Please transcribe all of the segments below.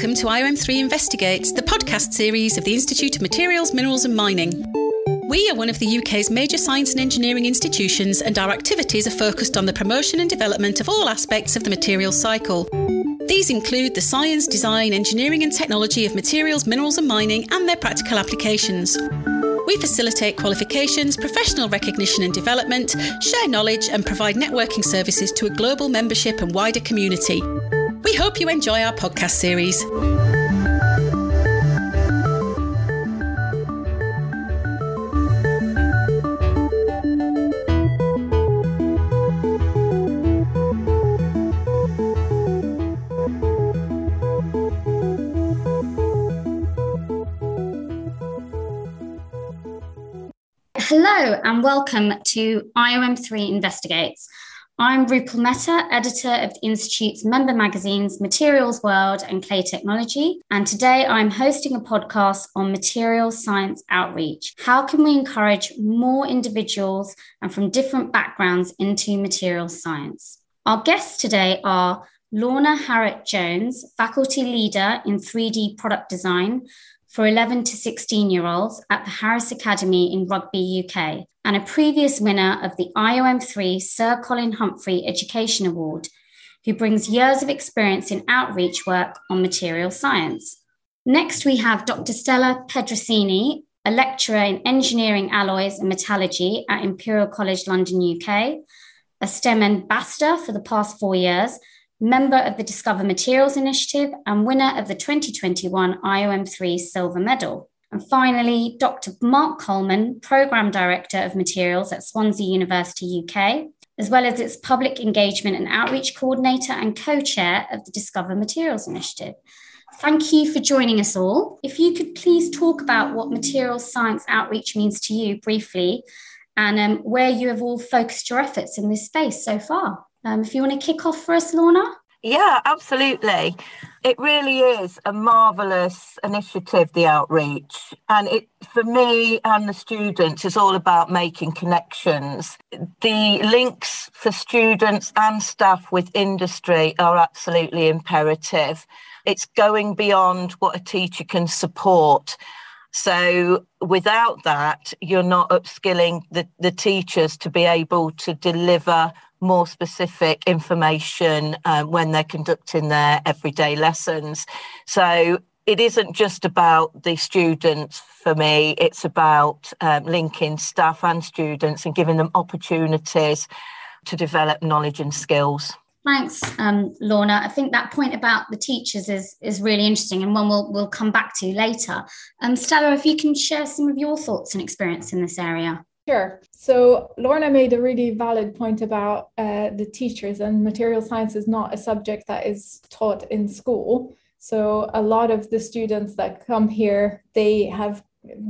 Welcome to IOM3 Investigates, the podcast series of the Institute of Materials, Minerals and Mining. We are one of the UK's major science and engineering institutions, and our activities are focused on the promotion and development of all aspects of the materials cycle. These include the science, design, engineering, and technology of materials, minerals, and mining, and their practical applications. We facilitate qualifications, professional recognition and development, share knowledge, and provide networking services to a global membership and wider community. We hope you enjoy our podcast series. Hello and welcome to IOM3 Investigates. I'm Rupal Mehta, editor of the Institute's member magazines Materials World and Clay Technology. And today I'm hosting a podcast on materials science outreach. How can we encourage more individuals and from different backgrounds into materials science? Our guests today are Lorna Harriott Jones, faculty leader in 3D product design for 11 to 16 year olds at the Harris Academy in Rugby, UK, and a previous winner of the IOM3 Sir Colin Humphreys Education Award, who brings years of experience in outreach work on material science. Next, we have Dr. Stella Pedrazzini, a lecturer in engineering alloys and metallurgy at Imperial College London, UK, a STEM ambassador for the past four years, member of the Discover Materials Initiative, and winner of the 2021 IOM3 Silver Medal. And finally, Dr. Mark Coleman, Programme Director of Materials at Swansea University UK, as well as its Public Engagement and Outreach Coordinator and co chair of the Discover Materials Initiative. Thank you for joining us all. If you could please talk about what materials science outreach means to you briefly and um, where you have all focused your efforts in this space so far. Um, if you want to kick off for us, Lorna. Yeah, absolutely. It really is a marvellous initiative, the outreach. And it, for me and the students, is all about making connections. The links for students and staff with industry are absolutely imperative. It's going beyond what a teacher can support. So without that, you're not upskilling the, the teachers to be able to deliver more specific information um, when they're conducting their everyday lessons. So it isn't just about the students for me, it's about um, linking staff and students and giving them opportunities to develop knowledge and skills. Thanks, um, Lorna. I think that point about the teachers is is really interesting, and one we'll we'll come back to later. Um, Stella, if you can share some of your thoughts and experience in this area. Sure. So Lorna made a really valid point about uh, the teachers, and material science is not a subject that is taught in school. So a lot of the students that come here, they have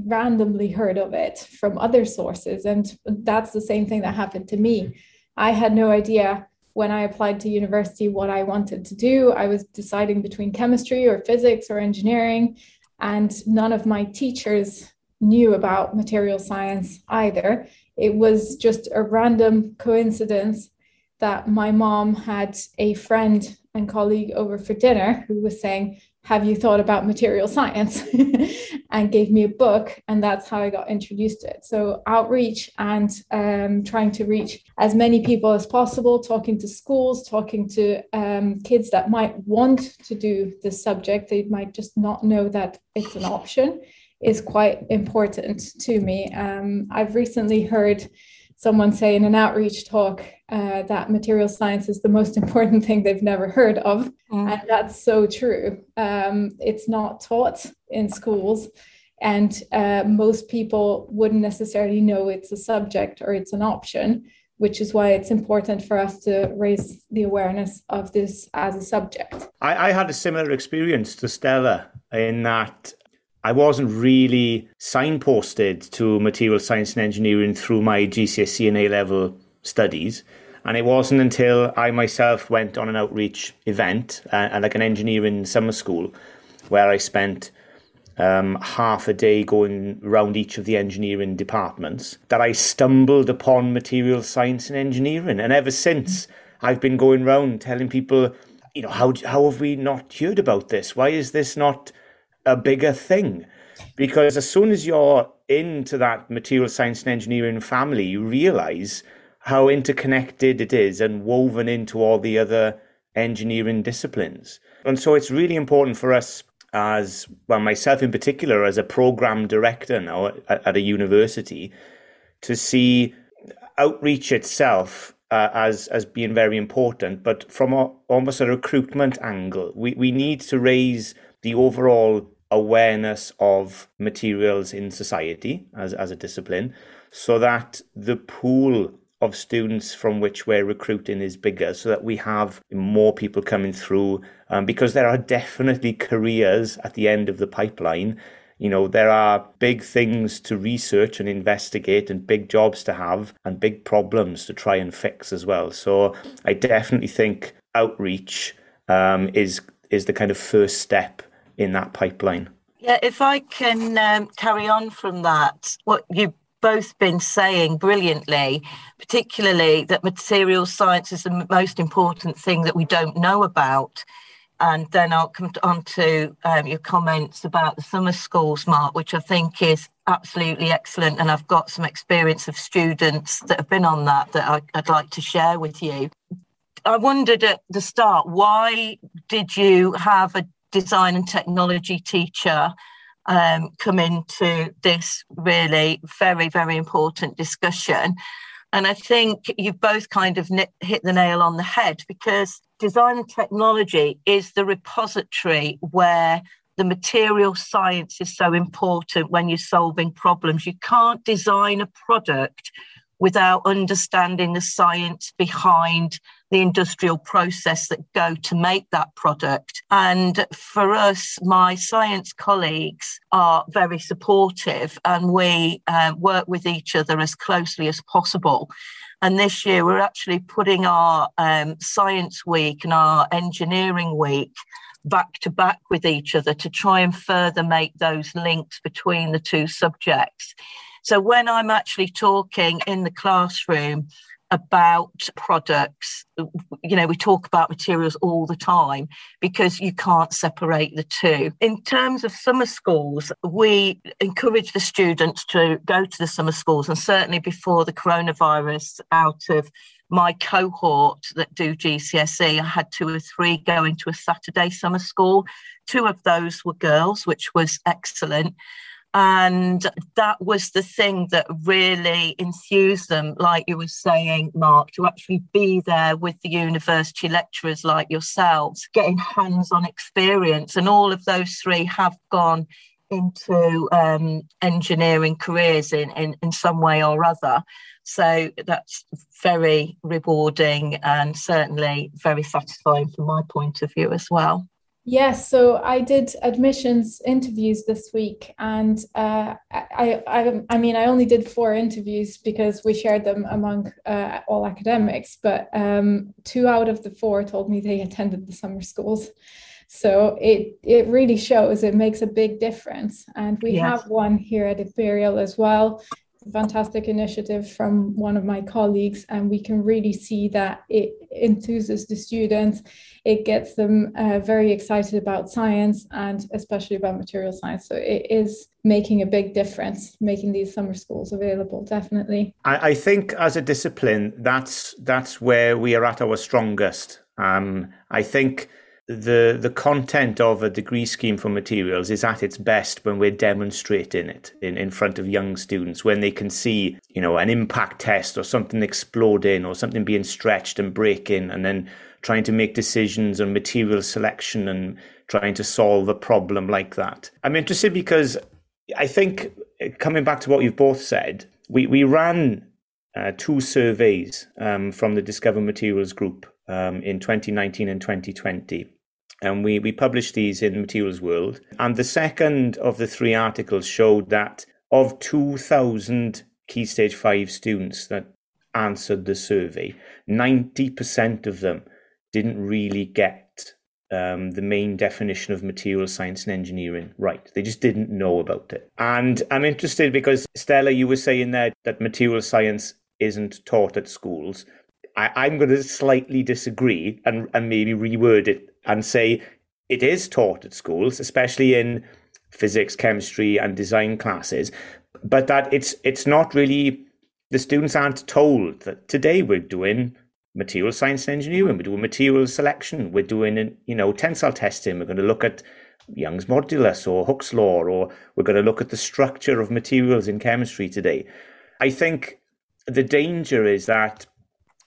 randomly heard of it from other sources, and that's the same thing that happened to me. I had no idea when I applied to university what I wanted to do. I was deciding between chemistry or physics or engineering, and none of my teachers knew about material science either. It was just a random coincidence that my mom had a friend and colleague over for dinner who was saying, Have you thought about material science? and gave me a book. And that's how I got introduced to it. So, outreach and um, trying to reach as many people as possible, talking to schools, talking to um, kids that might want to do this subject. They might just not know that it's an option is quite important to me. Um, I've recently heard someone say in an outreach talk uh, that material science is the most important thing they've never heard of. Mm. And that's so true. Um, it's not taught in schools, and uh, most people wouldn't necessarily know it's a subject or it's an option, which is why it's important for us to raise the awareness of this as a subject. I, I had a similar experience to Stella in that I wasn't really signposted to material science and engineering through my GCSE and A level studies. And it wasn't until I myself went on an outreach event, uh, like an engineering summer school, where I spent um, half a day going around each of the engineering departments, that I stumbled upon material science and engineering. And ever since, I've been going around telling people you know, how how have we not heard about this? Why is this not a bigger thing? Because as soon as you're into that material science and engineering family, you realize how interconnected it is and woven into all the other engineering disciplines. And so it's really important for us as well, myself in particular, as a program director now at, at a university, to see outreach itself uh, as as being very important, but from a, almost a recruitment angle, we, we need to raise the overall awareness of materials in society as, as a discipline so that the pool of students from which we're recruiting is bigger so that we have more people coming through um, because there are definitely careers at the end of the pipeline. You know there are big things to research and investigate and big jobs to have and big problems to try and fix as well. So i definitely think outreach um, is is the kind of first step in that pipeline yeah, if I can um, carry on from that, what you both been saying brilliantly, particularly that material science is the most important thing that we don't know about. And then I'll come on to um, your comments about the summer schools, Mark, which I think is absolutely excellent. And I've got some experience of students that have been on that that I, I'd like to share with you. I wondered at the start, why did you have a design and technology teacher um, come into this really very, very important discussion. And I think you've both kind of hit the nail on the head because design and technology is the repository where the material science is so important when you're solving problems. You can't design a product without understanding the science behind the industrial process that go to make that product. And for us, my science colleagues are very supportive and we uh, work with each other as closely as possible. And this year, we're actually putting our um, science week and our engineering week back to back with each other to try and further make those links between the two subjects. So when I'm actually talking in the classroom about products, you know, we talk about materials all the time because you can't separate the two. In terms of summer schools, we encourage the students to go to the summer schools, and certainly before the coronavirus, out of my cohort that do GCSE, I had two or three going to a Saturday summer school. Two of those were girls, which was excellent. And that was the thing that really enthused them, like you were saying, Mark, to actually be there with the university lecturers like yourselves, getting hands on experience. And all of those three have gone into um, engineering careers in, in, in some way or other. So that's very rewarding and certainly very satisfying from my point of view as well. Yes, so I did admissions interviews this week, and uh, I, I, I mean, I only did four interviews because we shared them among uh, all academics. But um, two out of the four told me they attended the summer schools, so it it really shows it makes a big difference. And we yes. have one here at Imperial as well fantastic initiative from one of my colleagues and we can really see that it enthuses the students. It gets them uh, very excited about science and especially about material science. So it is making a big difference making these summer schools available definitely. I, I think as a discipline that's that's where we are at our strongest. Um, i think the the content of a degree scheme for materials is at its best when we're demonstrating it in, in front of young students when they can see you know an impact test or something exploding or something being stretched and breaking and then trying to make decisions on material selection and trying to solve a problem like that. I'm interested because i think coming back to what you've both said we we ran uh, two surveys um, from the discover materials group um, in 2019 and 2020 and we, we published these in Materials World. And the second of the three articles showed that of 2,000 Key Stage 5 students that answered the survey, 90% of them didn't really get um, the main definition of material science and engineering right. They just didn't know about it. And I'm interested because, Stella, you were saying there that material science isn't taught at schools. I, am going to slightly disagree and, and maybe reword it and say it is taught at schools, especially in physics, chemistry, and design classes, but that it's it's not really the students aren't told that today we're doing material science and engineering, we're doing material selection, we're doing you know tensile testing, we're going to look at Young's modulus or Hooke's law, or we're going to look at the structure of materials in chemistry today. I think the danger is that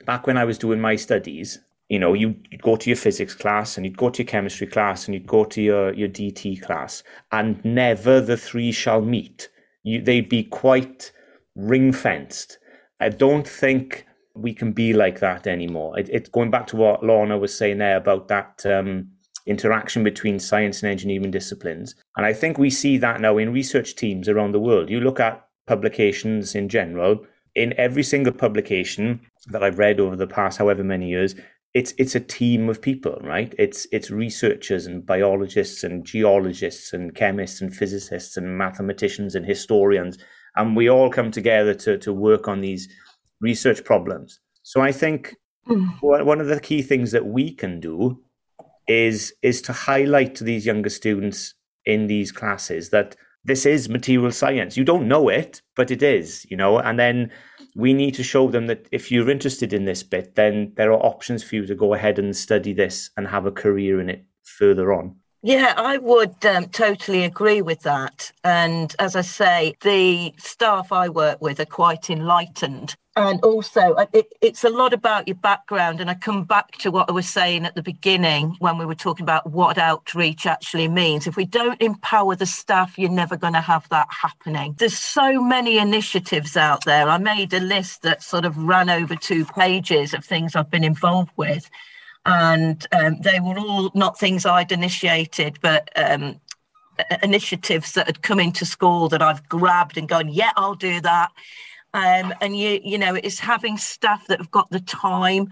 back when I was doing my studies, you know, you'd go to your physics class and you'd go to your chemistry class and you'd go to your, your DT class, and never the three shall meet. You, they'd be quite ring fenced. I don't think we can be like that anymore. It, it's going back to what Lorna was saying there about that um, interaction between science and engineering disciplines. And I think we see that now in research teams around the world. You look at publications in general, in every single publication that I've read over the past however many years, it's it's a team of people, right? It's it's researchers and biologists and geologists and chemists and physicists and mathematicians and historians, and we all come together to to work on these research problems. So I think mm. one of the key things that we can do is is to highlight to these younger students in these classes that this is material science. You don't know it, but it is, you know, and then we need to show them that if you're interested in this bit, then there are options for you to go ahead and study this and have a career in it further on. Yeah, I would um, totally agree with that. And as I say, the staff I work with are quite enlightened. And also, uh, it, it's a lot about your background. And I come back to what I was saying at the beginning when we were talking about what outreach actually means. If we don't empower the staff, you're never going to have that happening. There's so many initiatives out there. I made a list that sort of ran over two pages of things I've been involved with and um, they were all not things I'd initiated, but um, initiatives that had come into school that I've grabbed and gone, yeah, I'll do that. Um, and you, you know, it's having staff that have got the time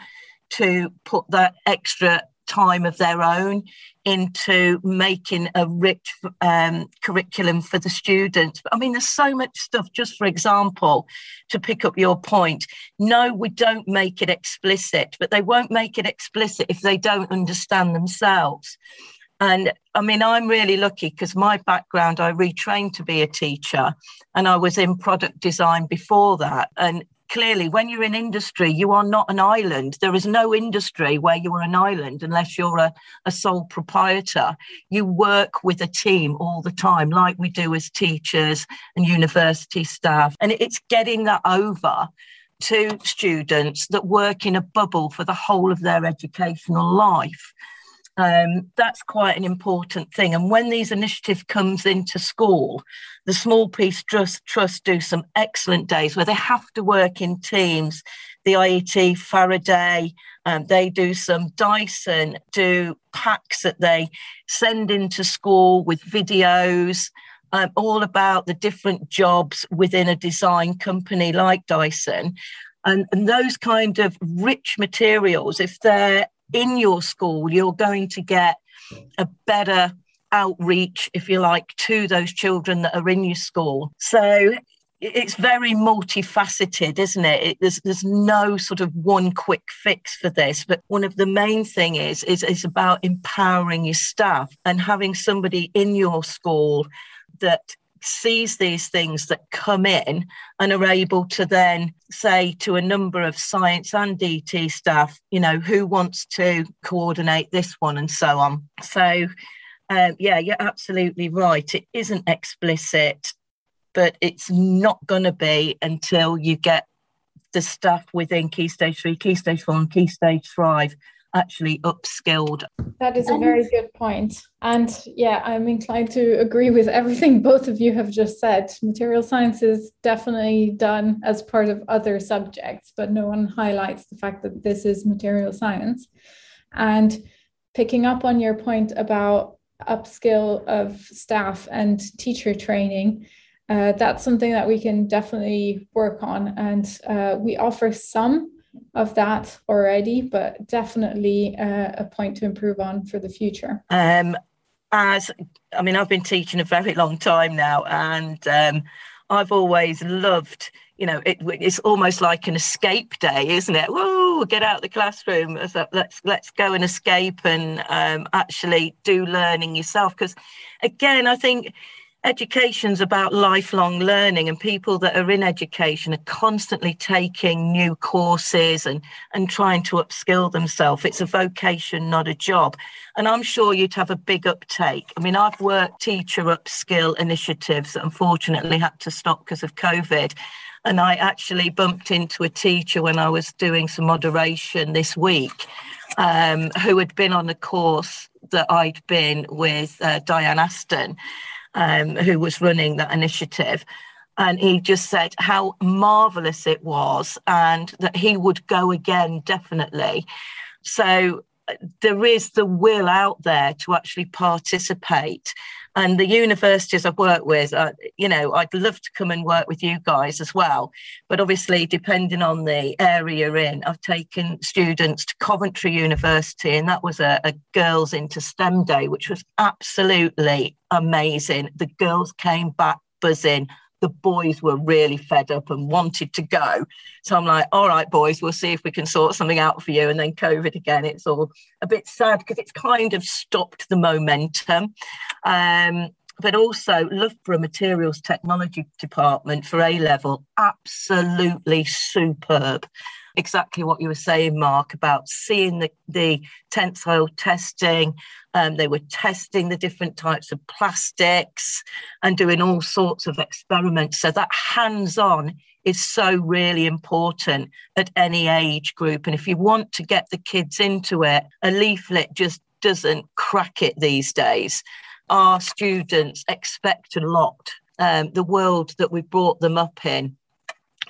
to put that extra time of their own into making a rich um, curriculum for the students. I mean, there's so much stuff, just for example, to pick up your point. No, we don't make it explicit, but they won't make it explicit if they don't understand themselves. And I mean, I'm really lucky because my background, I retrained to be a teacher and I was in product design before that. And clearly, when you're in industry, you are not an island. There is no industry where you are an island unless you're a, a sole proprietor. You work with a team all the time, like we do as teachers and university staff. And it's getting that over to students that work in a bubble for the whole of their educational life. Um, that's quite an important thing. And when these initiative comes into school, the Smallpeice Trust, Trust do some excellent days where they have to work in teams. The IET, Faraday, um, they do some Dyson, do packs that they send into school with videos. Um, all about the different jobs within a design company like Dyson. And, and, those kind of rich materials, if they're in your school, you're going to get a better outreach, if you like, to those children that are in your school. So it's very multifaceted, isn't it? it? there's there's no sort of one quick fix for this, but one of the main thing is is is about empowering your staff and having somebody in your school that sees these things that come in and are able to then say to a number of science and DT staff, you know, who wants to coordinate this one and so on. So, um, yeah, you're absolutely right. It isn't explicit, but it's not going to be until you get the stuff within Key Stage 3, Key Stage 4, and Key Stage 5 actually upskilled. That is a very good point. And yeah, I'm inclined to agree with everything both of you have just said. Material science is definitely done as part of other subjects, but no one highlights the fact that this is material science. And picking up on your point about upskill of staff and teacher training, uh, that's something that we can definitely work on. And uh, we offer some of that already, but definitely uh, a point to improve on for the future. Um, as I mean, I've been teaching a very long time now, and um, I've always loved, you know, it, it's almost like an escape day, isn't it? Whoa, oh, get out the classroom. Let's let's go and escape and um, actually do learning yourself. Because again, I think education's about lifelong learning and people that are in education are constantly taking new courses and and trying to upskill themselves. It's a vocation not a job. And i'm sure you'd have a big uptake. I mean i've worked teacher upskill initiatives that unfortunately had to stop because of covid. And i actually bumped into a teacher when i was doing some moderation this week um, who had been on a course that i'd been with uh, diane aston um, who was running that initiative. And he just said how marvelous it was and that he would go again, definitely. So uh, there is the will out there to actually participate. And the universities I've worked with, uh, you know, I'd love to come and work with you guys as well. But obviously, depending on the area you're in, I've taken students to Coventry University, and that was a, a girls into STEM day, which was absolutely amazing. The girls came back buzzing the boys were really fed up and wanted to go. So I'm like, all right, boys, we'll see if we can sort something out for you. And then COVID again, it's all a bit sad because it's kind of stopped the momentum. Um, but also Loughborough Materials Technology Department for A level, absolutely superb exactly what you were saying, Mark, about seeing the, the tensile testing. Um, they were testing the different types of plastics and doing all sorts of experiments. So that hands on is so really important at any age group. And if you want to get the kids into it, a leaflet just doesn't crack it these days. Our students expect a lot. Um, the world that we brought them up in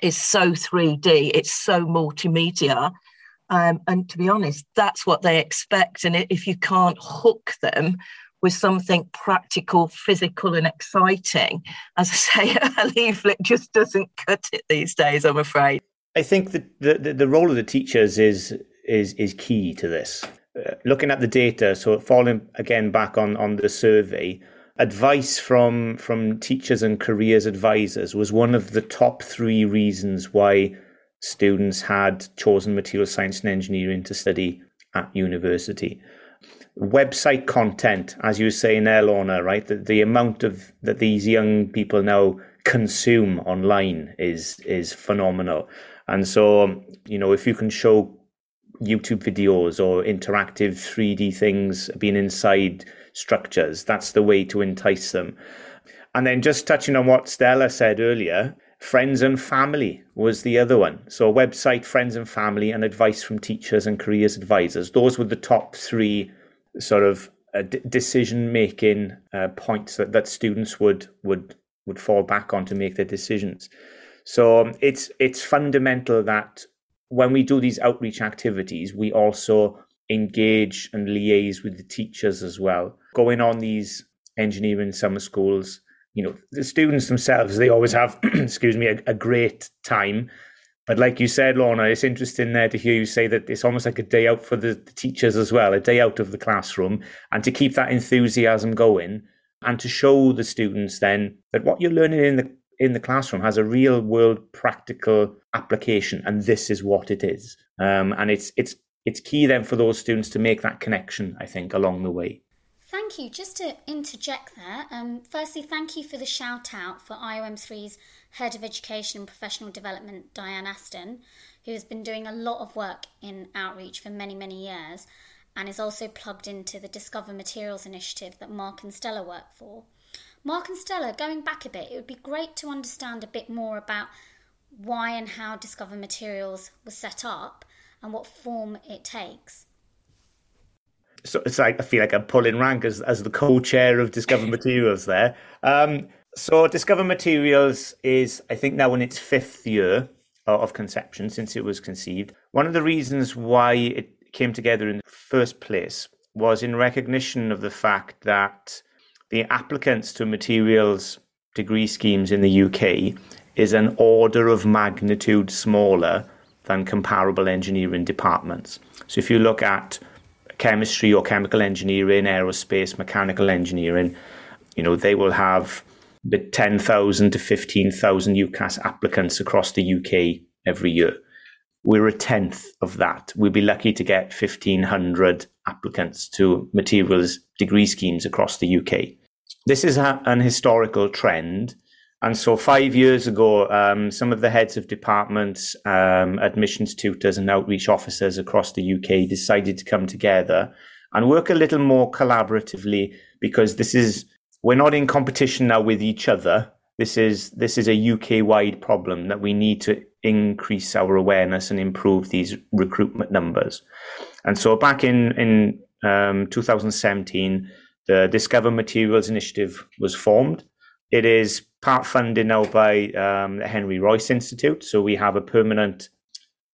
is so 3D, it's so multimedia. Um, and to be honest, that's what they expect. And if you can't hook them with something practical, physical, and exciting, as I say, a leaflet just doesn't cut it these days, I'm afraid. I think that the, the, role of the teachers is is is key to this. Uh, looking at the data, so falling again back on on the survey, advice from from teachers and careers advisors was one of the top three reasons why students had chosen material science and engineering to study at university. Website content, as you were saying there, right? The, the amount of that these young people now consume online is is phenomenal. And so, you know, if you can show YouTube videos or interactive 3D things being inside structures. That's the way to entice them. And then just touching on what Stella said earlier, friends and family was the other one. So a website, friends and family, and advice from teachers and careers advisors. Those were the top three sort of uh, d- decision making uh, points that, that students would would would fall back on to make their decisions. So um, it's it's fundamental that when we do these outreach activities, we also engage and liaise with the teachers as well. Going on these engineering summer schools, you know, the students themselves, they always have, excuse me, a, a, great time. But like you said, Lorna, it's interesting there to hear you say that it's almost like a day out for the, the teachers as well, a day out of the classroom, and to keep that enthusiasm going and to show the students then that what you're learning in the in the classroom has a real world practical application and this is what it is um, and it's it's it's key then for those students to make that connection, I think, along the way. Thank you. Just to interject there, um, firstly, thank you for the shout out for IOM3's Head of Education and Professional Development, Diane Aston, who has been doing a lot of work in outreach for many, many years and is also plugged into the Discover Materials initiative that Mark and Stella work for. Mark and Stella, going back a bit, it would be great to understand a bit more about why and how Discover Materials was set up and what form it takes. So it's like I feel like I'm pulling rank as, as the co-chair of Discover Materials there. Um, so Discover Materials is, I think, now in its fifth year of conception since it was conceived. One of the reasons why it came together in the first place was in recognition of the fact that the applicants to materials degree schemes in the UK is an order of magnitude smaller than comparable engineering departments. So if you look at chemistry or chemical engineering, aerospace, mechanical engineering, you know, they will have the 10,000 to 15,000 UCAS applicants across the UK every year. we're a tenth of that. We'd be lucky to get 1,500 applicants to materials degree schemes across the UK. This is a, an historical trend. And so, five years ago, um, some of the heads of departments, um, admissions tutors, and outreach officers across the UK decided to come together and work a little more collaboratively because this is, we're not in competition now with each other. This is, this is a UK wide problem that we need to increase our awareness and improve these recruitment numbers. And so, back in, in um, 2017, the Discover Materials Initiative was formed. It is part funded now by um, the Henry Royce Institute. So we have a permanent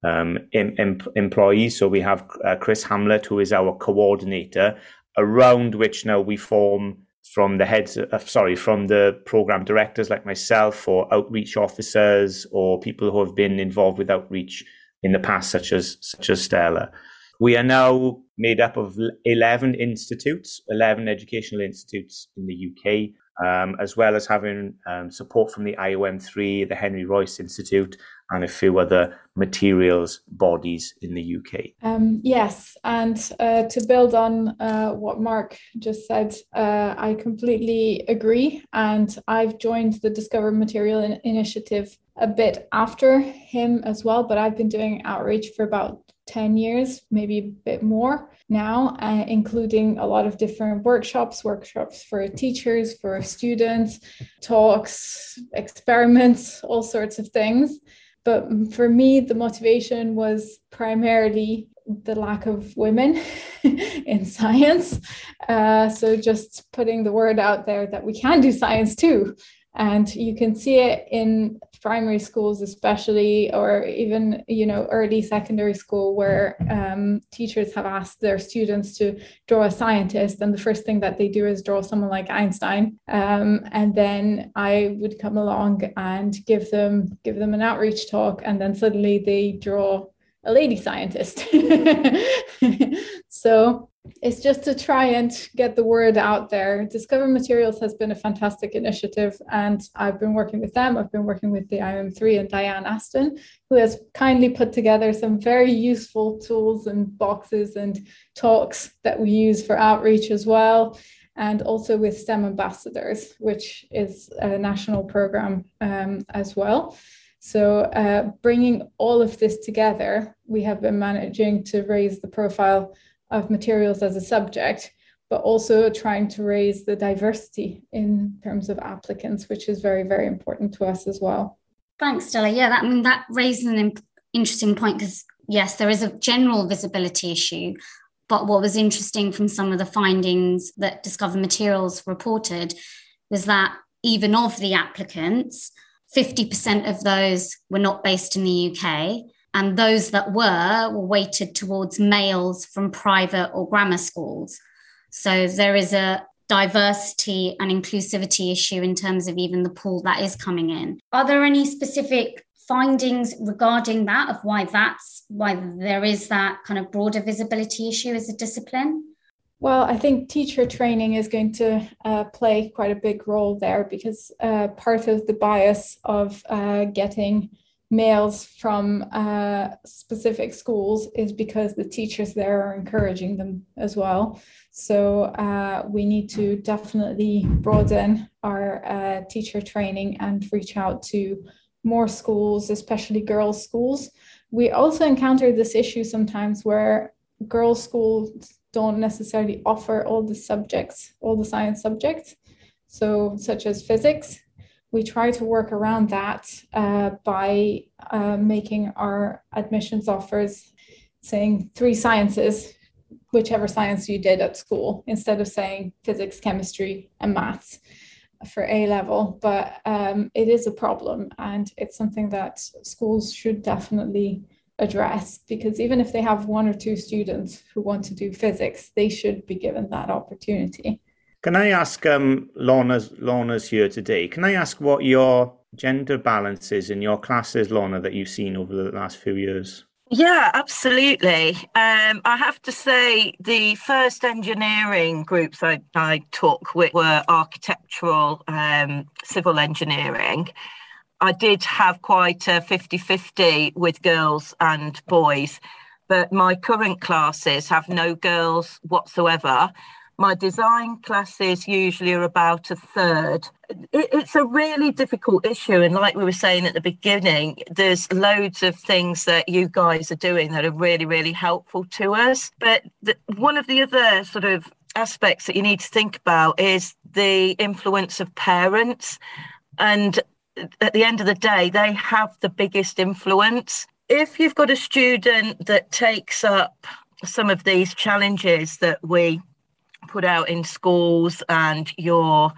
um, em- em- employee. So we have uh, Chris Hamlet, who is our coordinator, around which now we form from the heads, uh, sorry, from the program directors like myself, or outreach officers, or people who have been involved with outreach in the past, such as such as Stella. We are now made up of 11 institutes, 11 educational institutes in the UK um, as well as having um, support from the IOM3, the Henry Royce Institute, and a few other materials bodies in the UK. Um, yes, and uh, to build on uh, what Mark just said, uh, I completely agree. And I've joined the Discover Material in- Initiative a bit after him as well, but I've been doing outreach for about 10 years, maybe a bit more now, uh, including a lot of different workshops, workshops for teachers, for students, talks, experiments, all sorts of things. But for me, the motivation was primarily the lack of women in science. Uh, so just putting the word out there that we can do science too. And you can see it in primary schools especially or even you know early secondary school where um, teachers have asked their students to draw a scientist and the first thing that they do is draw someone like einstein. Um, and then i would come along and give them give them an outreach talk and then suddenly they draw a lady scientist. So it's just to try and get the word out there. Discover Materials has been a fantastic initiative, and I've been working with them. I've been working with the IOM3 and Diane Aston, who has kindly put together some very useful tools and boxes and talks that we use for outreach as well. And also with STEM Ambassadors, which is a national program um, as well. So, uh, bringing all of this together, we have been managing to raise the profile of materials as a subject, but also trying to raise the diversity in terms of applicants, which is very, very important to us as well. Thanks, Stella. Yeah, that, I mean, that raises an interesting point because, yes, there is a general visibility issue. But what was interesting from some of the findings that Discover Materials reported was that even of the applicants, 50% of those were not based in the UK and those that were were weighted towards males from private or grammar schools. So there is a diversity and inclusivity issue in terms of even the pool that is coming in. Are there any specific findings regarding that of why that's why there is that kind of broader visibility issue as a discipline? Well, I think teacher training is going to uh, play quite a big role there because uh, part of the bias of uh, getting males from uh, specific schools is because the teachers there are encouraging them as well. So uh, we need to definitely broaden our uh, teacher training and reach out to more schools, especially girls' schools. We also encounter this issue sometimes where girls' schools don't necessarily offer all the subjects, all the science subjects. So, such as physics, we try to work around that uh, by uh, making our admissions offers saying three sciences, whichever science you did at school, instead of saying physics, chemistry, and maths for A level. But um, it is a problem, and it's something that schools should definitely address because even if they have one or two students who want to do physics, they should be given that opportunity. Can I ask, um, Lorna's, Lorna's here today, can I ask what your gender balance is in your classes, Lorna, that you've seen over the last few years? Yeah, absolutely. Um, I have to say, the first engineering groups I, I took with were architectural, um, civil engineering. I did have quite a 50 50 with girls and boys, but my current classes have no girls whatsoever. My design classes usually are about a third. it's a really difficult issue. And like we were saying at the beginning, there's loads of things that you guys are doing that are really, really helpful to us. But the, one of the other sort of aspects that you need to think about is the influence of parents. And at the end of the day, they have the biggest influence. If you've got a student that takes up some of these challenges that we put out in schools and your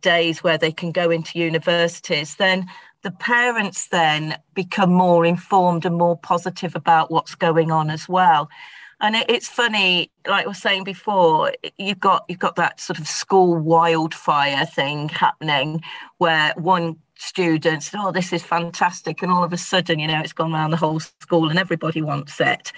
days where they can go into universities, then the parents then become more informed and more positive about what's going on as well. And it, it's funny, like I was saying before, you've got you've got that sort of school wildfire thing happening where one student said, "Oh, this is fantastic," and all of a sudden, you know, it's gone around the whole school and everybody wants it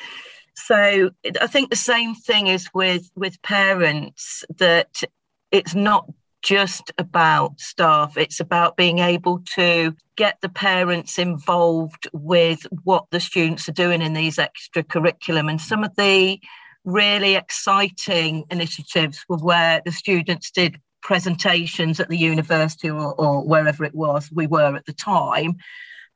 so I think the same thing is with with parents that it's not just about staff. It's about being able to get the parents involved with what the students are doing in these extra curriculum and some of the really exciting initiatives were where the students did presentations at the university or, or wherever it was we were at the time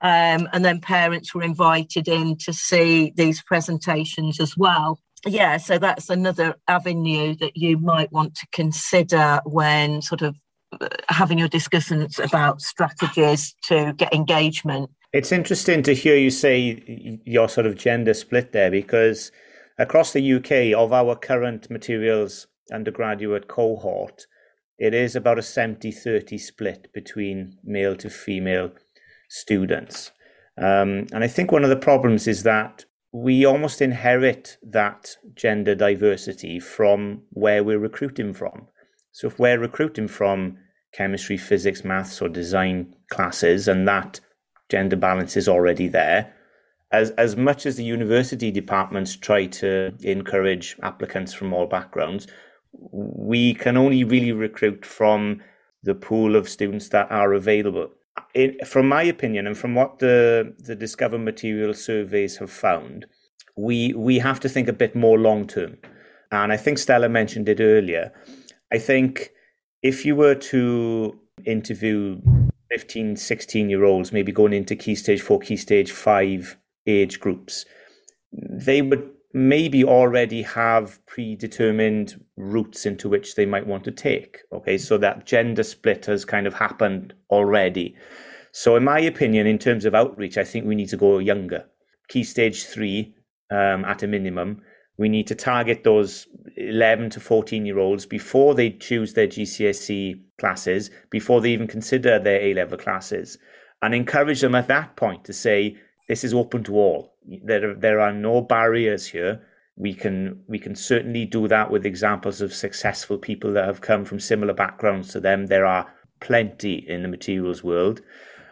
um, and then parents were invited in to see these presentations as well. Yeah, so that's another avenue that you might want to consider when sort of uh, having your discussions about strategies to get engagement. It's interesting to hear you say your sort of gender split there because across the UK, of our current materials undergraduate cohort, it is about a 70 30 split between male to female students. Um, and I think one of the problems is that we almost inherit that gender diversity from where we're recruiting from. So if we're recruiting from chemistry, physics, maths, or design classes, and that gender balance is already there, as as much as the university departments try to encourage applicants from all backgrounds, we can only really recruit from the pool of students that are available from my opinion and from what the the discover material surveys have found we we have to think a bit more long term and i think stella mentioned it earlier. I think if you were to interview 15 16 year olds maybe going into key stage 4 key stage 5 age groups they would maybe already have predetermined routes into which they might want to take. Okay, so that gender split has kind of happened already. So, in my opinion, in terms of outreach, I think we need to go younger. Key stage three um, at a minimum. We need to target those 11 to 14 year olds before they choose their GCSE classes, before they even consider their A level classes, and encourage them at that point to say, This is open to all there there are no barriers here. We can we can certainly do that with examples of successful people that have come from similar backgrounds to them. There are plenty in the materials world,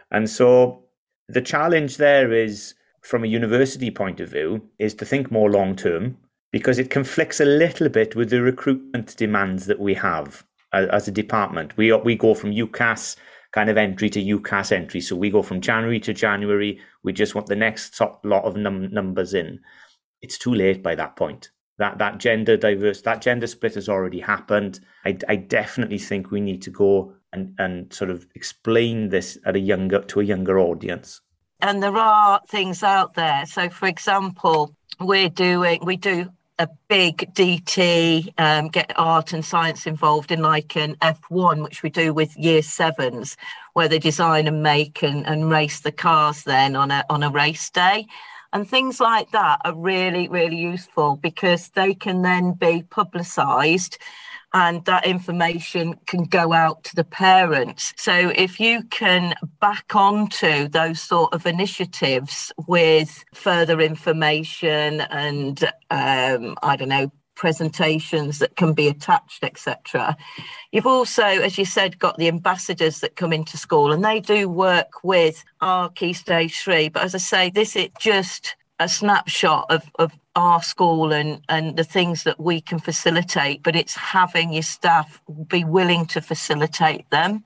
and so the challenge there is from a university point of view is to think more long term because it conflicts a little bit with the recruitment demands that we have as a department. We we go from UCAS kind of entry to UCAS entry. So we go from January to January. We just want the next top lot of num- numbers in. It's too late by that point. That that gender diverse, that gender split has already happened. I, I definitely think we need to go and, and sort of explain this at a younger to a younger audience. And there are things out there. So, for example, we're doing we do a big DT, um, get art and science involved in like an F1, which we do with year sevens, where they design and make and, and race the cars then on a on a race day. And things like that are really, really useful because they can then be publicised and that information can go out to the parents. So if you can back onto those sort of initiatives with further information and um, I don't know presentations that can be attached etc you've also as you said got the ambassadors that come into school and they do work with our key stage three but as i say this is just a snapshot of, of our school and, and the things that we can facilitate, but it's having your staff be willing to facilitate them.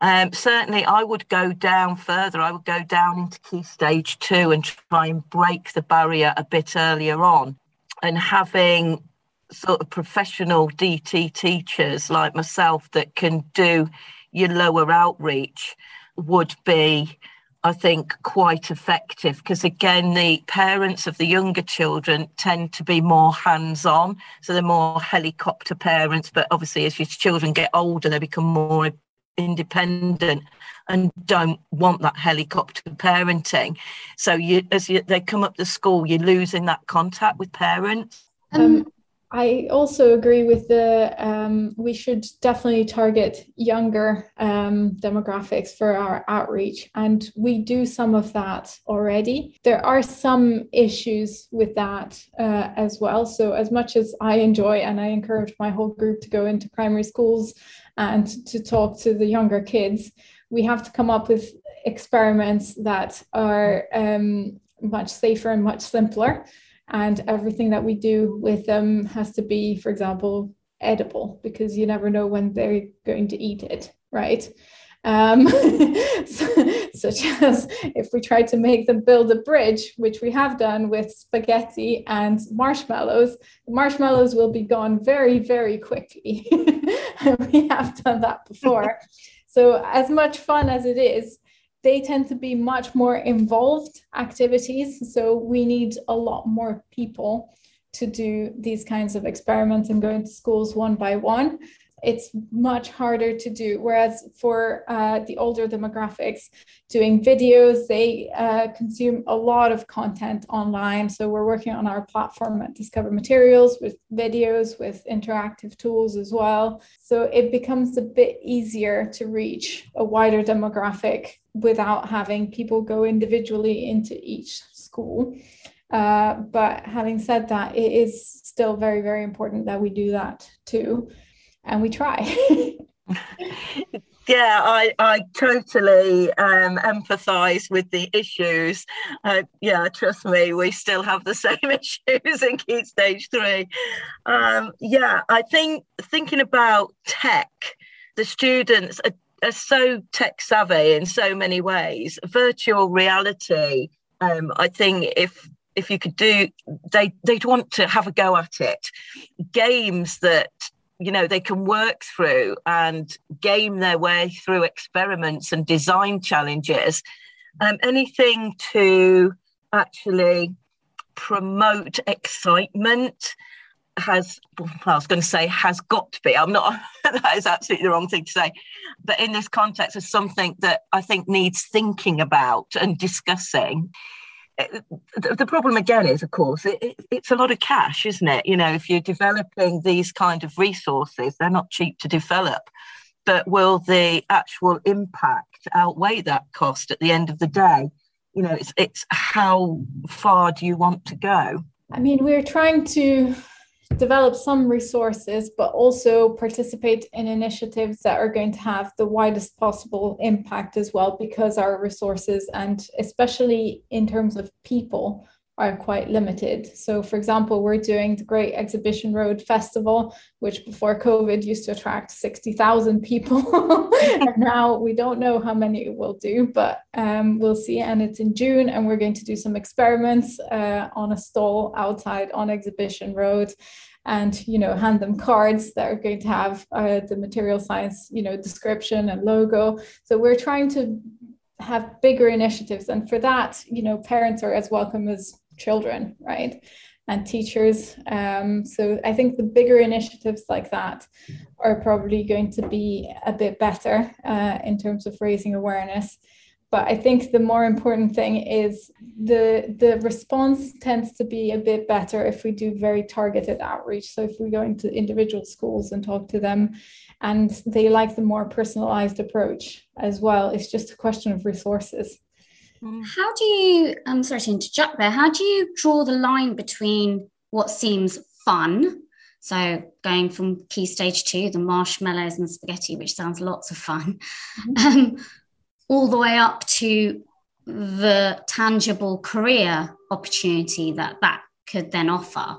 Um, certainly, I would go down further. I would go down into key stage two and try and break the barrier a bit earlier on. And having sort of professional DT teachers like myself that can do your lower outreach would be I think, quite effective because, again, the parents of the younger children tend to be more hands on. So they're more helicopter parents. But obviously, as your children get older, they become more independent and don't want that helicopter parenting. So you, as you, they come up to school, you're losing that contact with parents. Um, I also agree with the um, we should definitely target younger um, demographics for our outreach, and we do some of that already. There are some issues with that uh, as well. So, as much as I enjoy and I encourage my whole group to go into primary schools and to talk to the younger kids, we have to come up with experiments that are um, much safer and much simpler and everything that we do with them has to be for example edible because you never know when they're going to eat it right um, such as if we try to make them build a bridge, which we have done with spaghetti and marshmallows, the marshmallows will be gone very, very quickly. we have done that before. so, as much fun as it is, they tend to be much more involved activities. So we need a lot more people to do these kinds of experiments and go into schools one by one it's much harder to do. Whereas for uh, the older demographics, doing videos, they uh, consume a lot of content online. So we're working on our platform at Discover Materials with videos, with interactive tools as well. So it becomes a bit easier to reach a wider demographic without having people go individually into each school. Uh, but having said that, it is still very, very important that we do that too and we try. yeah, I, I totally um, empathise with the issues. Uh, yeah, trust me, we still have the same issues in key stage three. Um, yeah, I think thinking about tech, the students are, are so tech savvy in so many ways. Virtual reality, um, I think if if you could do they they'd want to have a go at it games that you know they can work through and game their way through experiments and design challenges um, anything to actually promote excitement has well, I was going to say has got to be. I'm not. that is absolutely the wrong thing to say. But in this context, is something that I think needs thinking about and discussing the problem again is, of course, it, it, it's a lot of cash, isn't it? You know, if you're developing these kind of resources, they're not cheap to develop. But will the actual impact outweigh that cost at the end of the day? You know, it's it's how far do you want to go? I mean, we're trying to develop some resources, but also participate in initiatives that are going to have the widest possible impact as well, because our resources, and especially in terms of people, are quite limited. So, for example, we're doing the Great Exhibition Road Festival, which before COVID used to attract 60,000 people. and now we don't know how many it will do, but um, we'll see. And it's in June, and we're going to do some experiments uh, on a stall outside on Exhibition Road and you know hand them cards that are going to have uh, the material science you know description and logo so we're trying to have bigger initiatives and for that you know parents are as welcome as children right and teachers um, so i think the bigger initiatives like that are probably going to be a bit better uh, in terms of raising awareness but I think the more important thing is the the response tends to be a bit better if we do very targeted outreach. So if we go into individual schools and talk to them, and they like the more personalized approach as well. It's just a question of resources. Mm. How do you? I'm sorry to interject there. How do you draw the line between what seems fun so going from key stage two, the marshmallows and spaghetti, which sounds lots of fun, mm-hmm. um, all the way up to the tangible career opportunity that that could then offer.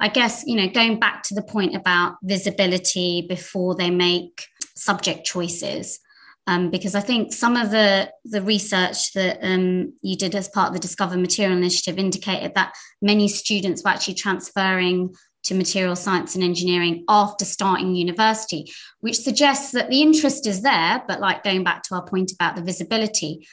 I guess, you know, going back to the point about visibility before they make subject choices, Um, because I think some of the the research that um, you did as part of the Discover Material Initiative indicated that many students were actually transferring to material science and engineering after starting university, which suggests that the interest is there, but like going back to our point about the visibility.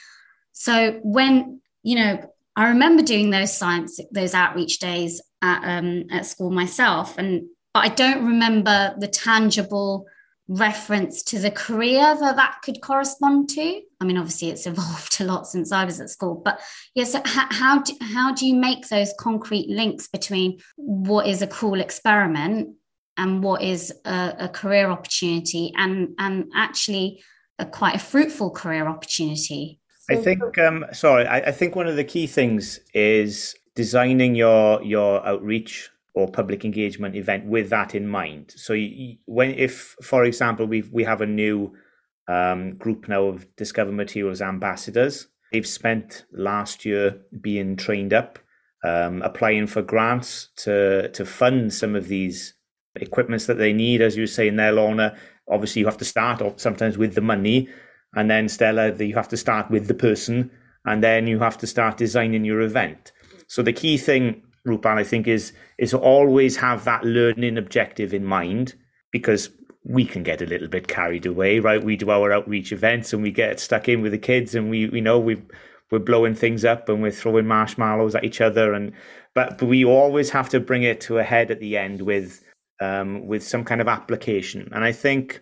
So when, you know, I remember doing those science, those outreach days at, um, at school myself, and but I don't remember the tangible reference to the career that that could correspond to? I mean, obviously, it's evolved a lot since I was at school, but yes, yeah, so how, how, do, how do you make those concrete links between what is a cool experiment and what is a, a career opportunity and, and actually a, quite a fruitful career opportunity? I think, um, sorry, I, I think one of the key things is designing your your outreach or public engagement event with that in mind. So you, when if for example we we have a new um, group now of Discover Materials ambassadors, they've spent last year being trained up, um, applying for grants to to fund some of these equipments that they need. As you were saying there, Lorna, obviously you have to start off sometimes with the money, and then Stella, you have to start with the person, and then you have to start designing your event. So the key thing Rupal, I think, is is always have that learning objective in mind because we can get a little bit carried away, right? We do our outreach events and we get stuck in with the kids and we we know we we're blowing things up and we're throwing marshmallows at each other and but, but we always have to bring it to a head at the end with um, with some kind of application. And I think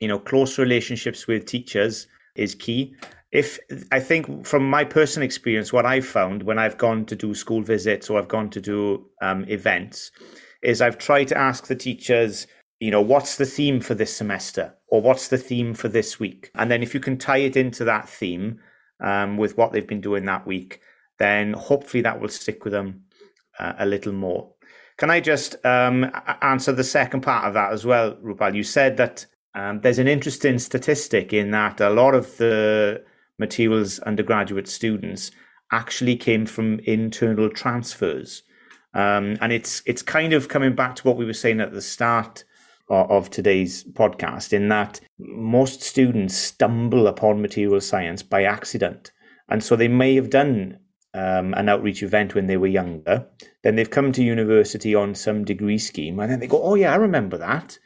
you know close relationships with teachers is key if I think from my personal experience, what I've found when I've gone to do school visits or I've gone to do um, events is I've tried to ask the teachers, you know, what's the theme for this semester or what's the theme for this week? And then if you can tie it into that theme um, with what they've been doing that week, then hopefully that will stick with them uh, a little more. Can I just um, answer the second part of that as well, Rupal? You said that um, there's an interesting statistic in that a lot of the materials undergraduate students actually came from internal transfers. Um, and it's it's kind of coming back to what we were saying at the start of, of today's podcast, in that most students stumble upon material science by accident, and so they may have done um, an outreach event when they were younger. Then they've come to university on some degree scheme, and then they go, "Oh yeah, I remember that,"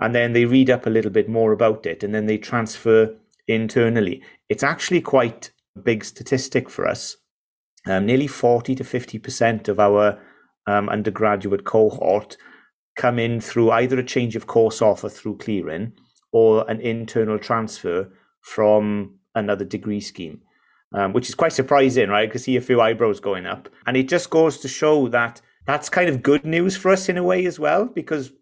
and then they read up a little bit more about it, and then they transfer internally. It's actually quite a big statistic for us. Um, nearly 40 to 50% of our um, undergraduate cohort come in through either a change of course offer through clearing or an internal transfer from another degree scheme, um, which is quite surprising, right? I can see a few eyebrows going up. And it just goes to show that that's kind of good news for us in a way as well, because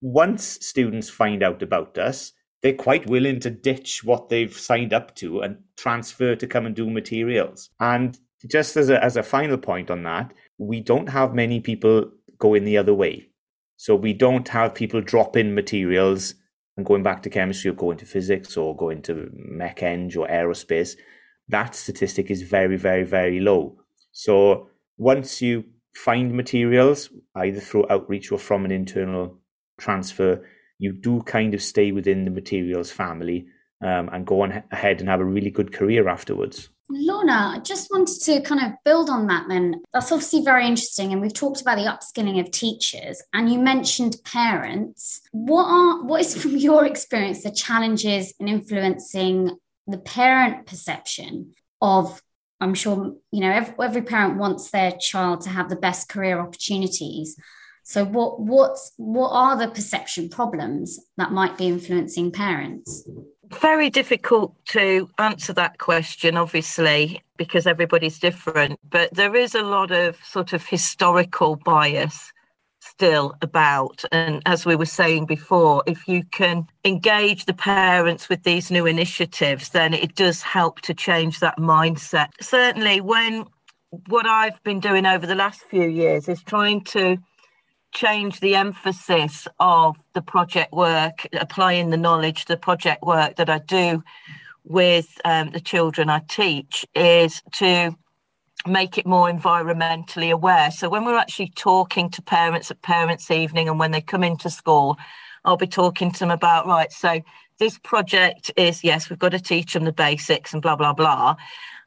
once students find out about us, they're quite willing to ditch what they've signed up to and transfer to come and do materials. And just as a, as a final point on that, we don't have many people going the other way. So we don't have people dropping materials and going back to chemistry or going to physics or going to mech eng or aerospace. That statistic is very, very, very low. So once you find materials, either through outreach or from an internal transfer, you do kind of stay within the materials family um, and go on ahead and have a really good career afterwards. Lorna, I just wanted to kind of build on that then. That's obviously very interesting. And we've talked about the upskilling of teachers and you mentioned parents. What are what is from your experience the challenges in influencing the parent perception of I'm sure you know every, every parent wants their child to have the best career opportunities. So what what's what are the perception problems that might be influencing parents? Very difficult to answer that question, obviously, because everybody's different. But there is a lot of sort of historical bias still about. And as we were saying before, if you can engage the parents with these new initiatives, then it does help to change that mindset. Certainly, when what I've been doing over the last few years is trying to change the emphasis of the project work, applying the knowledge, the project work that I do with um, the children I teach is to make it more environmentally aware. So when we're actually talking to parents at parents' evening and when they come into school, I'll be talking to them about right. So this project is yes, we've got to teach them the basics and blah blah blah.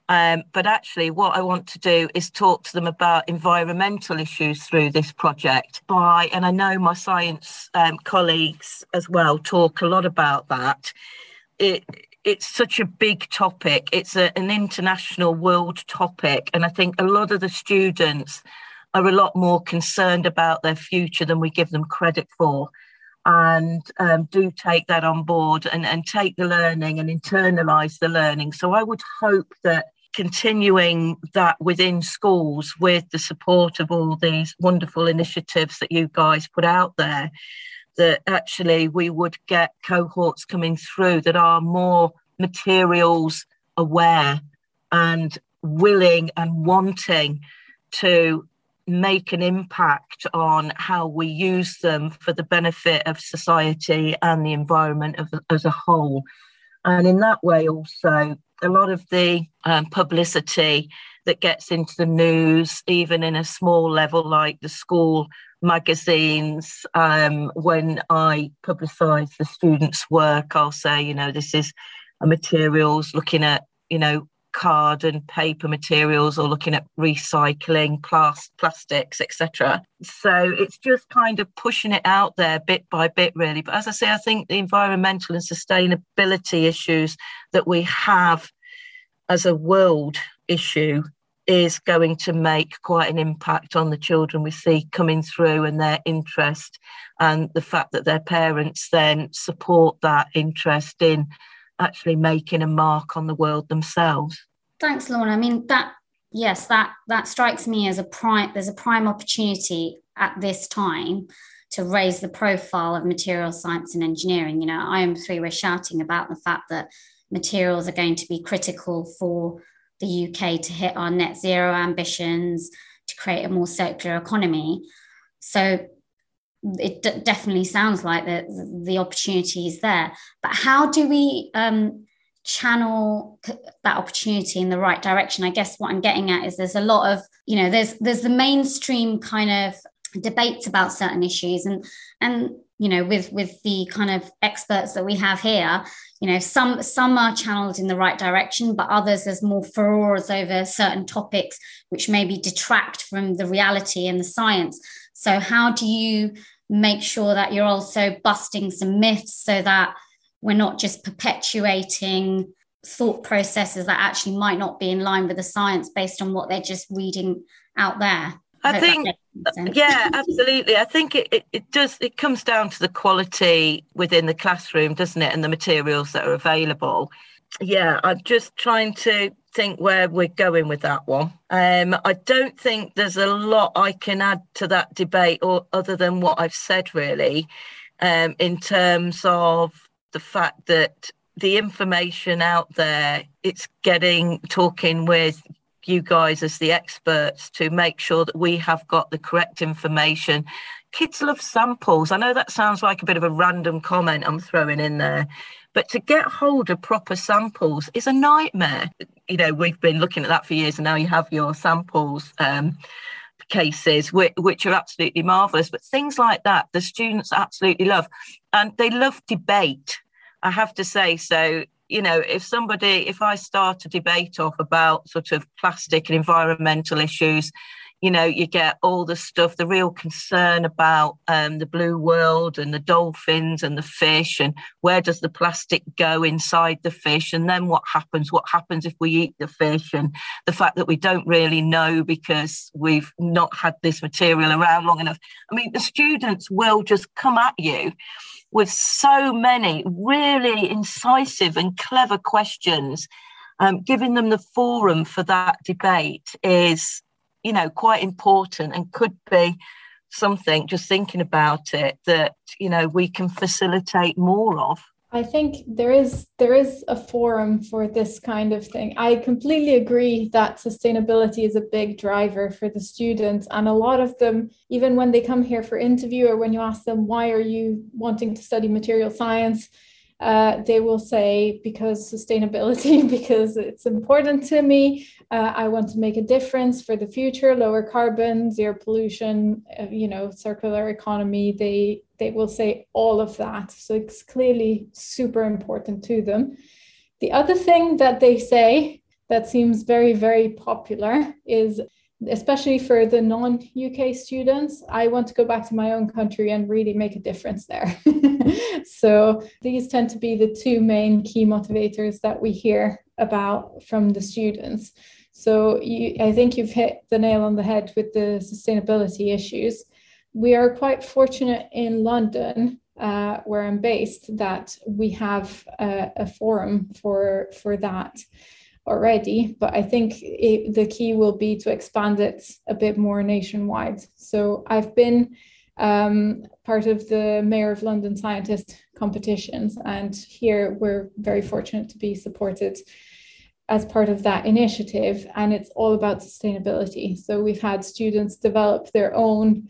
Um, but actually, what I want to do is talk to them about environmental issues through this project. By and I know my science um, colleagues as well talk a lot about that. It it's such a big topic. It's a, an international world topic, and I think a lot of the students are a lot more concerned about their future than we give them credit for and um, do take that on board and, and take the learning and internalize the learning. So I would hope that continuing that within schools with the support of all these wonderful initiatives that you guys put out there that actually we would get cohorts coming through that are more materials aware and willing and wanting to make an impact on how we use them for the benefit of society and the environment of, as a whole. And in that way, also, a lot of the um, publicity that gets into the news, even in a small level like the school magazines, um, when I publicise the students' work, I'll say, you know, this is a materials looking at, you know, card and paper materials or looking at recycling plas- plastics etc so it's just kind of pushing it out there bit by bit really. But as i say i think the environmental and sustainability issues that we have as a world issue is going to make quite an impact on the children we see coming through and their interest and the fact that their parents then support that interest in actually making a mark on the world themselves. Thanks, Lorna. I mean that yes, that that strikes me as a prime. There's a prime opportunity at this time to raise the profile of material science and engineering. You know, IOM3 we're shouting about the fact that materials are going to be critical for the UK to hit our net zero ambitions, to create a more circular economy. So it d- definitely sounds like that the opportunity is there. But how do we um, channel that opportunity in the right direction? I guess what I'm getting at is there's a lot of, you know, there's there's the mainstream kind of debates about certain issues and and you know with with the kind of experts that we have here you know some some are channeled in the right direction but others there's more furores over certain topics which maybe detract from the reality and the science so, how do you make sure that you're also busting some myths so that we're not just perpetuating thought processes that actually might not be in line with the science based on what they're just reading out there? I, I think, yeah, absolutely. I think it, it, it does, it comes down to the quality within the classroom, doesn't it? And the materials that are available. Yeah, I'm just trying to think where we're going with that one. Um, I don't think there's a lot I can add to that debate, or other than what I've said, really, um, in terms of the fact that the information out there, it's getting talking with you guys as the experts to make sure that we have got the correct information. Kids love samples. I know that sounds like a bit of a random comment I'm throwing in there, but to get hold of proper samples is a nightmare. You know, we've been looking at that for years, and now you have your samples um, cases, which, which are absolutely marvelous. But things like that, the students absolutely love, and they love debate. I have to say, so you know, if somebody, if I start a debate off about sort of plastic and environmental issues, you know, you get all the stuff, the real concern about um, the blue world and the dolphins and the fish, and where does the plastic go inside the fish, and then what happens? What happens if we eat the fish? And the fact that we don't really know because we've not had this material around long enough. I mean, the students will just come at you with so many really incisive and clever questions. Um, giving them the forum for that debate is you know, quite important and could be something, just thinking about it, that, you know, we can facilitate more of. I think there is there is a forum for this kind of thing. I completely agree that sustainability is a big driver for the students and a lot of them even when they come here for interview or when you ask them why are you wanting to study material science uh, they will say because sustainability because it's important to me uh, i want to make a difference for the future lower carbon zero pollution uh, you know circular economy they they will say all of that. So it's clearly super important to them. The other thing that they say that seems very, very popular is especially for the non UK students, I want to go back to my own country and really make a difference there. so these tend to be the two main key motivators that we hear about from the students. So you, I think you've hit the nail on the head with the sustainability issues. We are quite fortunate in London, uh, where I'm based, that we have a, a forum for for that already, but I think it, the key will be to expand it a bit more nationwide. So I've been um, part of the Mayor of London Scientist competitions, and here we're very fortunate to be supported as part of that initiative, and it's all about sustainability. So we've had students develop their own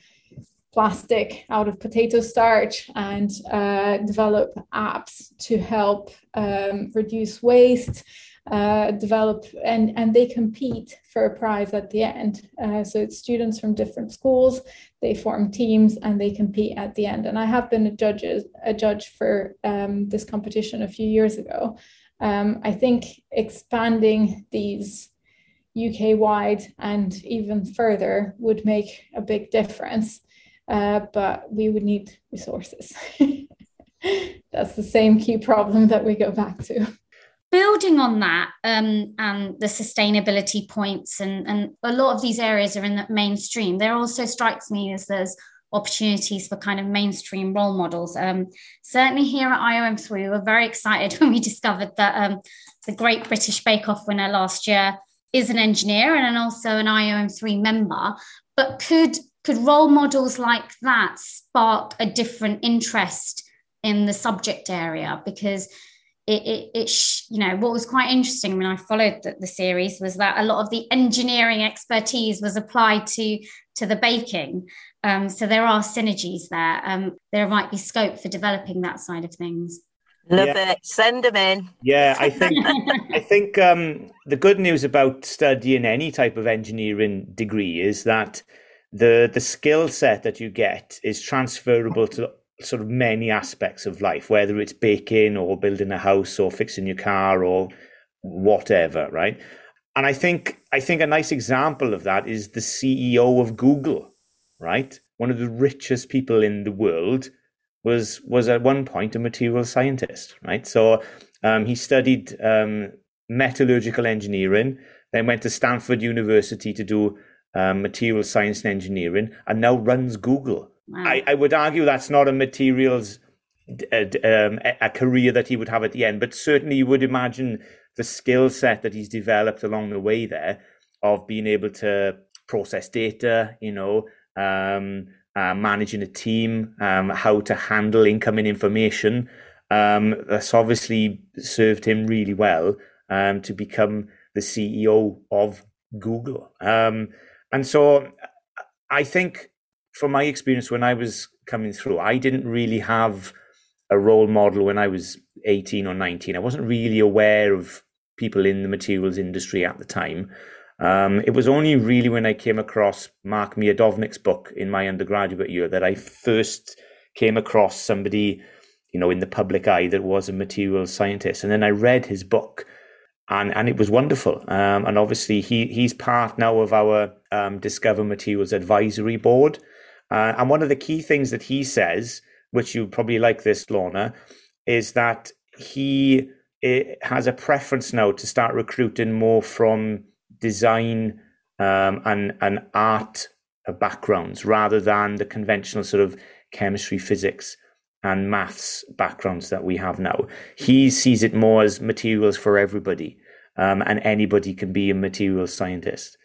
plastic out of potato starch and uh, develop apps to help um, reduce waste uh, develop and, and they compete for a prize at the end. Uh, so it's students from different schools, they form teams and they compete at the end. And I have been a judge, a judge for um, this competition a few years ago. Um, I think expanding these UK wide and even further would make a big difference, uh, but we would need resources. That's the same key problem that we go back to building on that um, and the sustainability points and, and a lot of these areas are in the mainstream. There also strikes me as there's opportunities for kind of mainstream role models. Um, certainly here at iom3 we were very excited when we discovered that um, the great british bake off winner last year is an engineer and also an iom3 member. But could could role models like that spark a different interest in the subject area? Because it, it, it sh- you know what was quite interesting when I followed the, the, series was that a lot of the engineering expertise was applied to to the baking. Um, so there are synergies there. Um, there might be scope for developing that side of things. Love yeah. it. Send them in. Yeah, I think I think um, the good news about studying any type of engineering degree is that the the skill set that you get is transferable to sort of many aspects of life, whether it's baking or building a house or fixing your car or whatever, right? And I think I think a nice example of that is the CEO of Google, right? One of the richest people in the world was was at one point a material scientist, right? So um, he studied um, metallurgical engineering, then went to Stanford University to do um, material science and engineering, and now runs Google. I, I would argue that's not a materials a, um, a career that he would have at the end, but certainly you would imagine the skill set that he's developed along the way there of being able to process data, you know, um, uh, managing a team, um, how to handle incoming information. Um, that's obviously served him really well um, to become the CEO of Google. Um, and so I think from my experience when I was coming through, I didn't really have a role model when I was 18 or 19. I wasn't really aware of people in the materials industry at the time. Um, it was only really when I came across Mark Miodownik's book in my undergraduate year that I first came across somebody, you know, in the public eye that was a materials scientist. And then I read his book and, and it was wonderful. Um, and obviously he, he's part now of our um, Discover Materials Advisory Board. Uh, and one of the key things that he says, which you probably like this, Lorna, is that he eh, has a preference now to start recruiting more from design um, and and art backgrounds rather than the conventional sort of chemistry, physics, and maths backgrounds that we have now. He sees it more as materials for everybody, um, and anybody can be a materials scientist.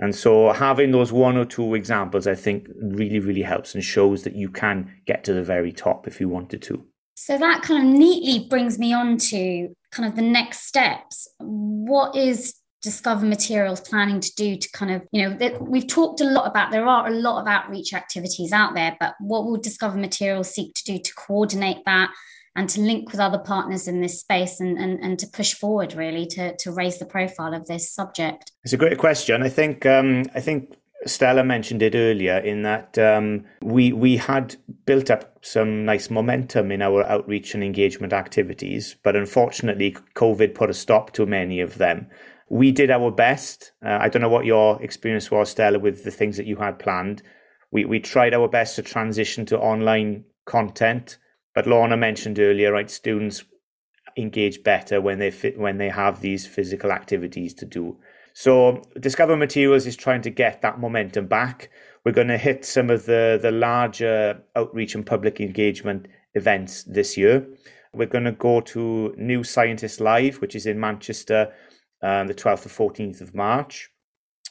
And so having those one or two examples, I think really, really helps and shows that you can get to the very top if you wanted to. So that kind of neatly brings me on to kind of the next steps. What is Discover Materials planning to do to kind of, you know, we've talked a lot about, there are a lot of outreach activities out there, but what will Discover Materials seek to do to coordinate that and to link with other partners in this space and, and, and to push forward really to, to raise the profile of this subject? It's a great question. I think um, I think Stella mentioned it earlier in that um, we we had built up some nice momentum in our outreach and engagement activities, but unfortunately, COVID put a stop to many of them. We did our best. Uh, I don't know what your experience was, Stella, with the things that you had planned. We we tried our best to transition to online content, but Lorna mentioned earlier, right? Students engage better when they fit when they have these physical activities to do. So Discover Materials is trying to get that momentum back. We're going to hit some of the the larger outreach and public engagement events this year. We're going to go to New Scientist Live, which is in Manchester, um, the 12th or 14th of March.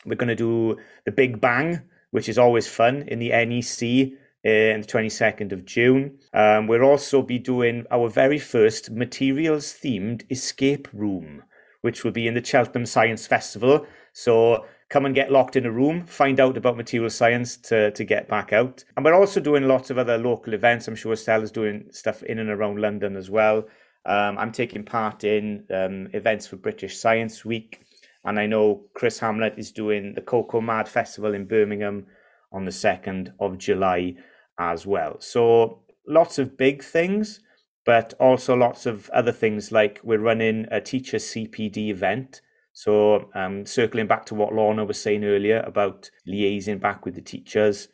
We're going to do the Big Bang, which is always fun, in the NEC on the 22nd of June. Um, we'll also be doing our very first materials themed escape room, which will be in the Cheltenham Science Festival. So come and get locked in a room, find out about material science to, to get back out. And we're also doing lots of other local events. I'm sure Stella's doing stuff in and around London as well. Um, I'm taking part in um, events for British Science Week. And I know Chris Hamlet is doing the CoCoMAD Festival in Birmingham on the 2nd of July as well. So lots of big things, but also lots of other things like we're running a teacher CPD event. So um, circling back to what Lorna was saying earlier about liaising back with the teachers.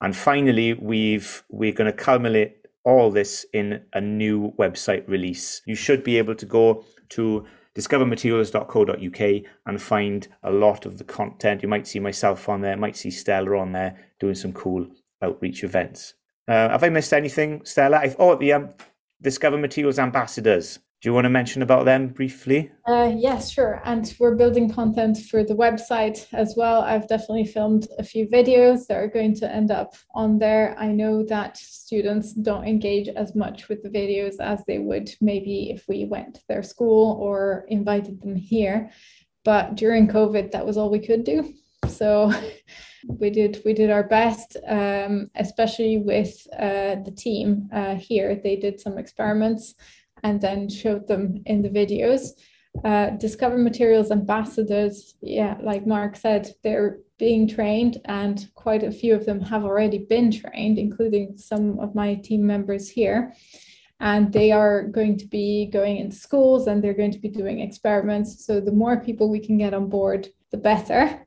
And finally, we've we're going to culminate all this in a new website release. You should be able to go to discovermaterials.co.uk and find a lot of the content. You might see myself on there, might see Stella on there doing some cool outreach events. Uh, have I missed anything, Stella? I've, oh, the um, Discover Materials ambassadors. Do you want to mention about them briefly? Uh, yes, sure. And we're building content for the website as well. I've definitely filmed a few videos that are going to end up on there. I know that students don't engage as much with the videos as they would maybe if we went to their school or invited them here. But during COVID, that was all we could do. So we did we did our best, um, especially with uh, the team uh, here. They did some experiments and then showed them in the videos. Uh, Discover Materials ambassadors, yeah, like Mark said, they're being trained, and quite a few of them have already been trained, including some of my team members here. And they are going to be going into schools and they're going to be doing experiments. So, the more people we can get on board, the better.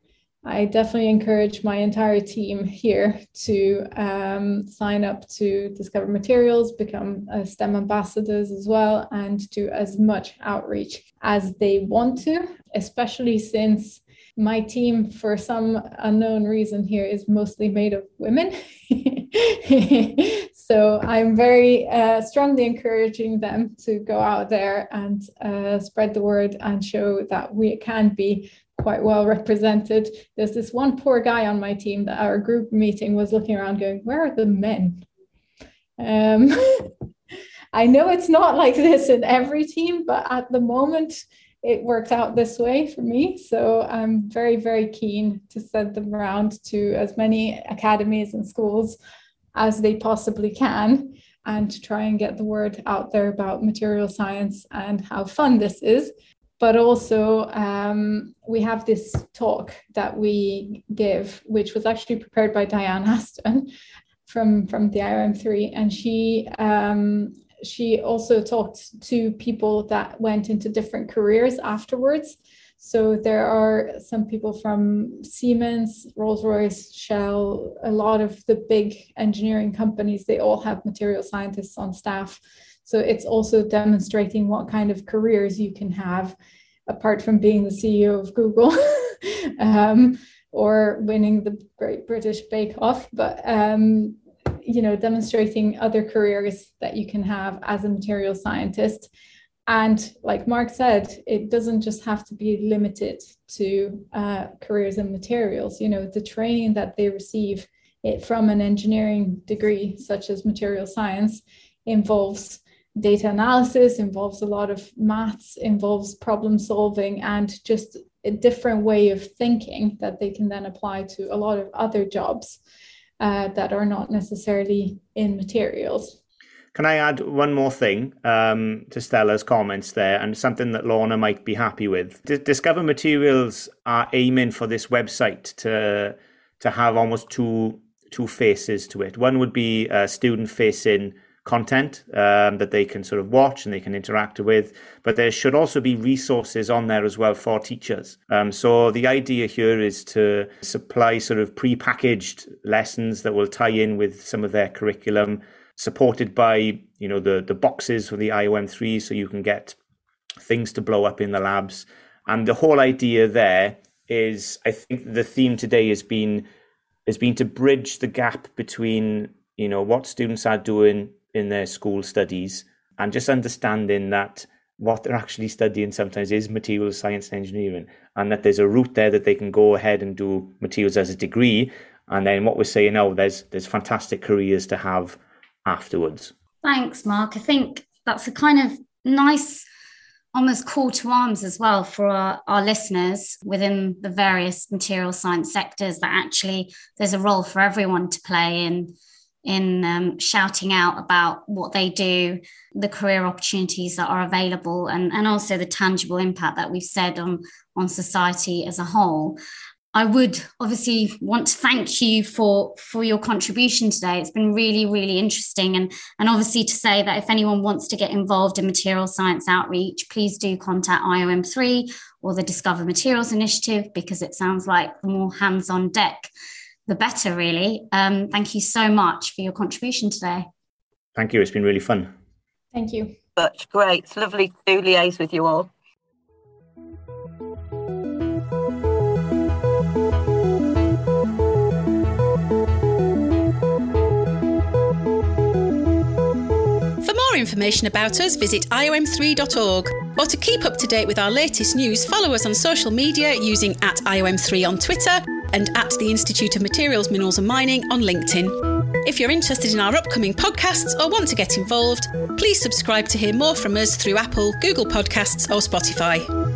I definitely encourage my entire team here to um, sign up to Discover Materials, become uh, STEM ambassadors as well, and do as much outreach as they want to, especially since my team, for some unknown reason here, is mostly made of women. so I'm very uh, strongly encouraging them to go out there and uh, spread the word and show that we can be quite well represented. There's this one poor guy on my team that our group meeting was looking around going, Where are the men? Um, I know it's not like this in every team, but at the moment it worked out this way for me. So I'm very, very keen to send them around to as many academies and schools as they possibly can and to try and get the word out there about material science and how fun this is but also um, we have this talk that we give, which was actually prepared by Diane Aston from from the IOM3, and she um, she also talked to people that went into different careers afterwards. So there are some people from Siemens, Rolls-Royce, Shell, a lot of the big engineering companies. They all have material scientists on staff so it's also demonstrating what kind of careers you can have apart from being the CEO of Google um, or winning the Great British Bake Off, but um, you know, demonstrating other careers that you can have as a material scientist. And like Mark said, it doesn't just have to be limited to uh, careers in materials. You know, the training that they receive it from an engineering degree, such as material science, involves data analysis, involves a lot of maths, involves problem solving, and just a different way of thinking that they can then apply to a lot of other jobs uh, that are not necessarily in materials. Can I add one more thing um, to Stella's comments there, and something that Lorna might be happy with? D- Discover Materials are aiming for this website to to have almost two two faces to it. One would be a student facing content um, that they can sort of watch and they can interact with. But there should also be resources on there as well for teachers. Um, so the idea here is to supply sort of pre-packaged lessons that will tie in with some of their curriculum, supported by you know the the boxes for the IOM3, so you can get things to blow up in the labs. And the whole idea there is, I think the theme today has been has been to bridge the gap between you know what students are doing in their school studies and just understanding that what they're actually studying sometimes is materials science and engineering and that there's a route there that they can go ahead and do materials as a degree. And then what we're saying now there's there's fantastic careers to have afterwards. Thanks mark. I think that's a kind of nice almost call to arms as well for our, our, listeners within the various material science sectors that actually there's a role for everyone to play in in um, shouting out about what they do, the career opportunities that are available, and, and also the tangible impact that we've said on, on society as a whole. I would obviously want to thank you for for your contribution today. It's been really, really interesting, and and obviously to say that if anyone wants to get involved in material science outreach, please do contact IOM3 or the Discover Materials Initiative because it sounds like the more hands on deck the better, really. Um, thank you so much for your contribution today. Thank you. It's been really fun. Thank you. That's great. It's lovely to liaise with you all. For more information about us, visit iom3.org. Or to keep up to date with our latest news, follow us on social media using at IOM3 on Twitter and at the Institute of Materials, Minerals and Mining on LinkedIn. If you're interested in our upcoming podcasts or want to get involved, please subscribe to hear more from us through Apple, Google Podcasts, or Spotify.